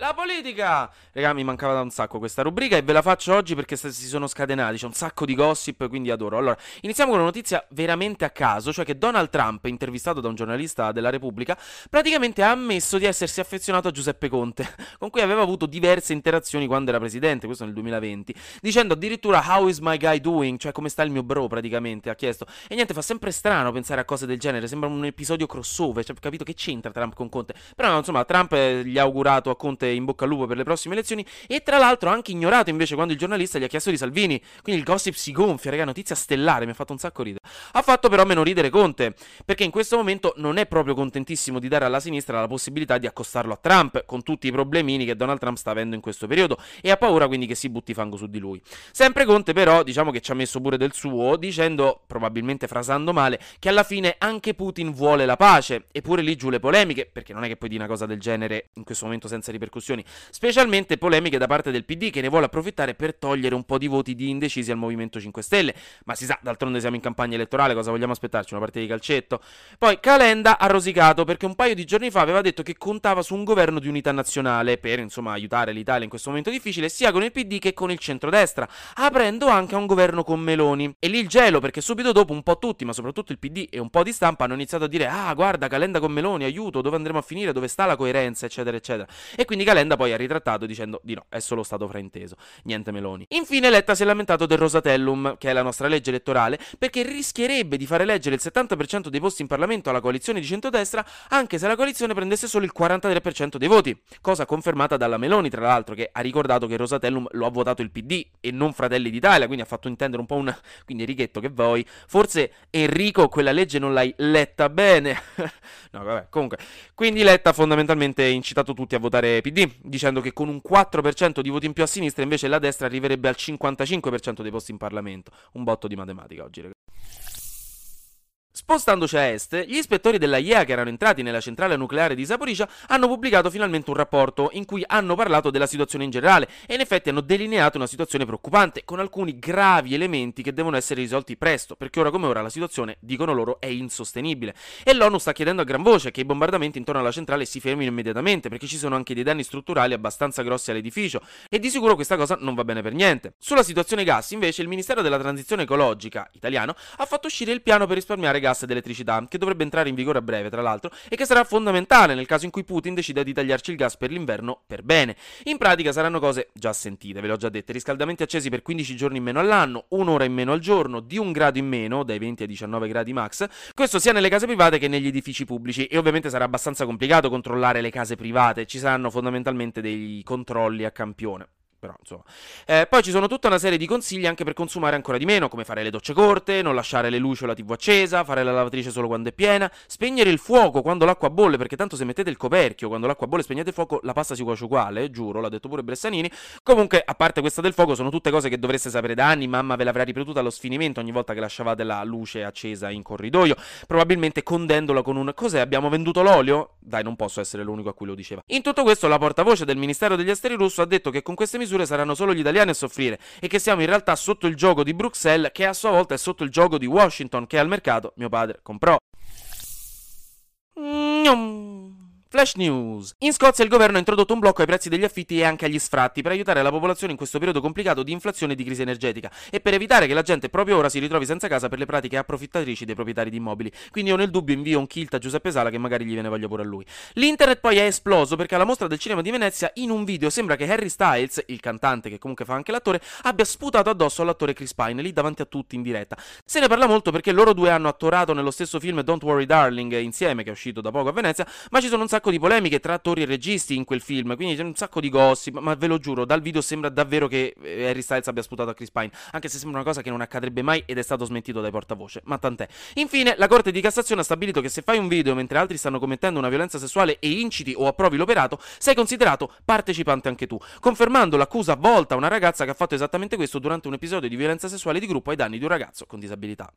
La politica! Raga, mi mancava da un sacco questa rubrica e ve la faccio oggi perché si sono scatenati, c'è un sacco di gossip, quindi adoro. Allora, iniziamo con una notizia veramente a caso, cioè che Donald Trump, intervistato da un giornalista della Repubblica, praticamente ha ammesso di essersi affezionato a Giuseppe Conte, con cui aveva avuto diverse interazioni quando era presidente, questo nel 2020, dicendo addirittura how is my guy doing, cioè come sta il mio bro praticamente, ha chiesto. E niente, fa sempre strano pensare a cose del genere, sembra un episodio crossover, cioè capito che c'entra Trump con Conte. Però insomma, Trump Trump gli ha augurato a Conte in bocca al lupo per le prossime elezioni e tra l'altro ha anche ignorato invece quando il giornalista gli ha chiesto di Salvini. Quindi il gossip si gonfia, raga, notizia stellare, mi ha fatto un sacco ridere. Ha fatto però meno ridere Conte, perché in questo momento non è proprio contentissimo di dare alla sinistra la possibilità di accostarlo a Trump, con tutti i problemini che Donald Trump sta avendo in questo periodo, e ha paura quindi che si butti fango su di lui. Sempre Conte però, diciamo che ci ha messo pure del suo, dicendo, probabilmente frasando male, che alla fine anche Putin vuole la pace, eppure lì giù le polemiche, perché non è che puoi dire una cosa del genere genere in questo momento senza ripercussioni, specialmente polemiche da parte del PD che ne vuole approfittare per togliere un po' di voti di indecisi al Movimento 5 Stelle, ma si sa, d'altronde siamo in campagna elettorale, cosa vogliamo aspettarci? Una partita di calcetto? Poi Calenda ha rosicato perché un paio di giorni fa aveva detto che contava su un governo di unità nazionale per, insomma, aiutare l'Italia in questo momento difficile, sia con il PD che con il centrodestra, aprendo anche a un governo con Meloni. E lì il gelo, perché subito dopo un po' tutti, ma soprattutto il PD e un po' di stampa hanno iniziato a dire "Ah, guarda, Calenda con Meloni, aiuto, dove andremo a finire? Dove sta la coerenza?" Violenza, eccetera, eccetera. E quindi Calenda poi ha ritrattato dicendo di no, è solo stato frainteso, niente Meloni. Infine Letta si è lamentato del Rosatellum, che è la nostra legge elettorale, perché rischierebbe di fare eleggere il 70% dei posti in Parlamento alla coalizione di centrodestra, anche se la coalizione prendesse solo il 43% dei voti, cosa confermata dalla Meloni, tra l'altro, che ha ricordato che Rosatellum lo ha votato il PD e non Fratelli d'Italia, quindi ha fatto intendere un po' un... quindi Righetto che vuoi, forse Enrico quella legge non l'hai letta bene. no, vabbè, comunque, quindi Letta fondamentalmente praticamente incitato tutti a votare PD, dicendo che con un 4% di voti in più a sinistra invece la destra arriverebbe al 55% dei posti in Parlamento. Un botto di matematica oggi, ragazzi. Spostandoci a est, gli ispettori della IEA che erano entrati nella centrale nucleare di Zaporizhia hanno pubblicato finalmente un rapporto in cui hanno parlato della situazione in generale e in effetti hanno delineato una situazione preoccupante con alcuni gravi elementi che devono essere risolti presto perché ora come ora la situazione, dicono loro, è insostenibile e l'ONU sta chiedendo a gran voce che i bombardamenti intorno alla centrale si fermino immediatamente perché ci sono anche dei danni strutturali abbastanza grossi all'edificio e di sicuro questa cosa non va bene per niente. Sulla situazione gas invece il Ministero della Transizione Ecologica italiano ha fatto uscire il piano per risparmiare gas ed elettricità, che dovrebbe entrare in vigore a breve, tra l'altro, e che sarà fondamentale nel caso in cui Putin decida di tagliarci il gas per l'inverno per bene. In pratica saranno cose già sentite, ve l'ho già detto, riscaldamenti accesi per 15 giorni in meno all'anno, un'ora in meno al giorno, di un grado in meno, dai 20 ai 19 gradi max, questo sia nelle case private che negli edifici pubblici e ovviamente sarà abbastanza complicato controllare le case private, ci saranno fondamentalmente dei controlli a campione però insomma. Eh, poi ci sono tutta una serie di consigli anche per consumare ancora di meno, come fare le docce corte, non lasciare le luci o la tv accesa, fare la lavatrice solo quando è piena, spegnere il fuoco quando l'acqua bolle, perché tanto se mettete il coperchio quando l'acqua bolle spegnete il fuoco, la pasta si cuoce uguale, giuro, l'ha detto pure Bressanini. Comunque, a parte questa del fuoco, sono tutte cose che dovreste sapere da anni, mamma ve l'avrà ripetuta allo sfinimento ogni volta che lasciavate la luce accesa in corridoio, probabilmente condendola con un cos'è, abbiamo venduto l'olio? Dai, non posso essere l'unico a cui lo diceva. In tutto questo, la portavoce del Ministero degli Esteri russo ha detto che con queste misure saranno solo gli italiani a soffrire e che siamo in realtà sotto il gioco di Bruxelles che a sua volta è sotto il gioco di Washington che al mercato mio padre comprò. Flash News. In Scozia il governo ha introdotto un blocco ai prezzi degli affitti e anche agli sfratti per aiutare la popolazione in questo periodo complicato di inflazione e di crisi energetica e per evitare che la gente proprio ora si ritrovi senza casa per le pratiche approfittatrici dei proprietari di immobili. Quindi io nel dubbio invio un kilt a Giuseppe Sala che magari gli viene voglia pure a lui. L'internet poi è esploso perché alla mostra del cinema di Venezia in un video sembra che Harry Styles, il cantante che comunque fa anche l'attore, abbia sputato addosso all'attore Chris Pine lì davanti a tutti in diretta. Se ne parla molto perché loro due hanno attorato nello stesso film Don't Worry Darling insieme che è uscito da poco a Venezia, ma ci sono un sacco di polemiche tra attori e registi in quel film, quindi c'è un sacco di gossip, ma ve lo giuro, dal video sembra davvero che eh, Harry Styles abbia sputato a Chris Pine, anche se sembra una cosa che non accadrebbe mai ed è stato smentito dai portavoce, ma tant'è. Infine, la Corte di Cassazione ha stabilito che se fai un video mentre altri stanno commettendo una violenza sessuale e inciti o approvi l'operato, sei considerato partecipante anche tu, confermando l'accusa volta a una ragazza che ha fatto esattamente questo durante un episodio di violenza sessuale di gruppo ai danni di un ragazzo con disabilità.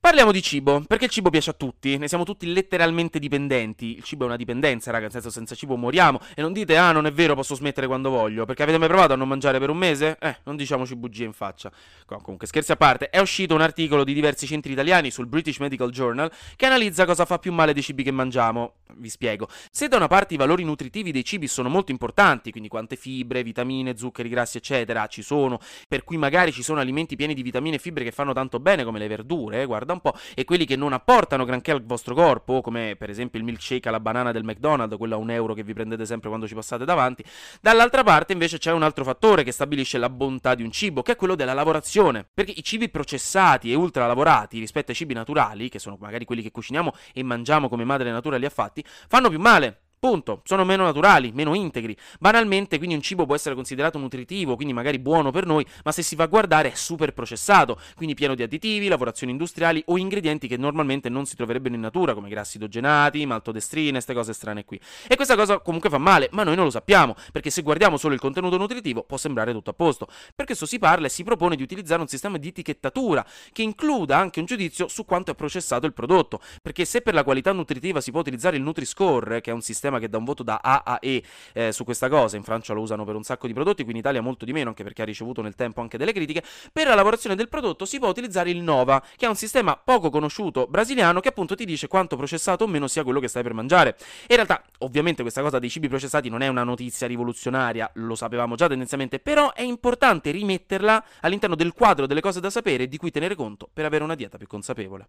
Parliamo di cibo, perché il cibo piace a tutti, ne siamo tutti letteralmente dipendenti. Il cibo è una dipendenza, raga, nel senso senza cibo moriamo. E non dite, ah, non è vero, posso smettere quando voglio, perché avete mai provato a non mangiare per un mese? Eh, non diciamoci bugie in faccia. Comunque, scherzi a parte, è uscito un articolo di diversi centri italiani sul British Medical Journal che analizza cosa fa più male dei cibi che mangiamo. Vi spiego. Se da una parte i valori nutritivi dei cibi sono molto importanti, quindi quante fibre, vitamine, zuccheri, grassi, eccetera, ci sono, per cui magari ci sono alimenti pieni di vitamine e fibre che fanno tanto bene come le verdure, eh, guarda guarda un po', e quelli che non apportano granché al vostro corpo, come per esempio il milkshake alla banana del McDonald's, quello a un euro che vi prendete sempre quando ci passate davanti. Dall'altra parte invece c'è un altro fattore che stabilisce la bontà di un cibo, che è quello della lavorazione, perché i cibi processati e ultra lavorati rispetto ai cibi naturali, che sono magari quelli che cuciniamo e mangiamo come madre natura li ha fatti, fanno più male. Punto. Sono meno naturali, meno integri. Banalmente, quindi un cibo può essere considerato nutritivo, quindi magari buono per noi, ma se si va a guardare è super processato, quindi pieno di additivi, lavorazioni industriali o ingredienti che normalmente non si troverebbero in natura, come grassi idrogenati, maltodestrine, queste cose strane qui. E questa cosa comunque fa male, ma noi non lo sappiamo, perché se guardiamo solo il contenuto nutritivo può sembrare tutto a posto. Per questo si parla e si propone di utilizzare un sistema di etichettatura che includa anche un giudizio su quanto è processato il prodotto, perché se per la qualità nutritiva si può utilizzare il Nutri-Score, che è un sistema sistema che dà un voto da A a E eh, su questa cosa. In Francia lo usano per un sacco di prodotti, qui in Italia molto di meno, anche perché ha ricevuto nel tempo anche delle critiche. Per la lavorazione del prodotto si può utilizzare il Nova, che è un sistema poco conosciuto brasiliano che appunto ti dice quanto processato o meno sia quello che stai per mangiare. in realtà, ovviamente, questa cosa dei cibi processati non è una notizia rivoluzionaria, lo sapevamo già tendenzialmente, però è importante rimetterla all'interno del quadro delle cose da sapere e di cui tenere conto per avere una dieta più consapevole.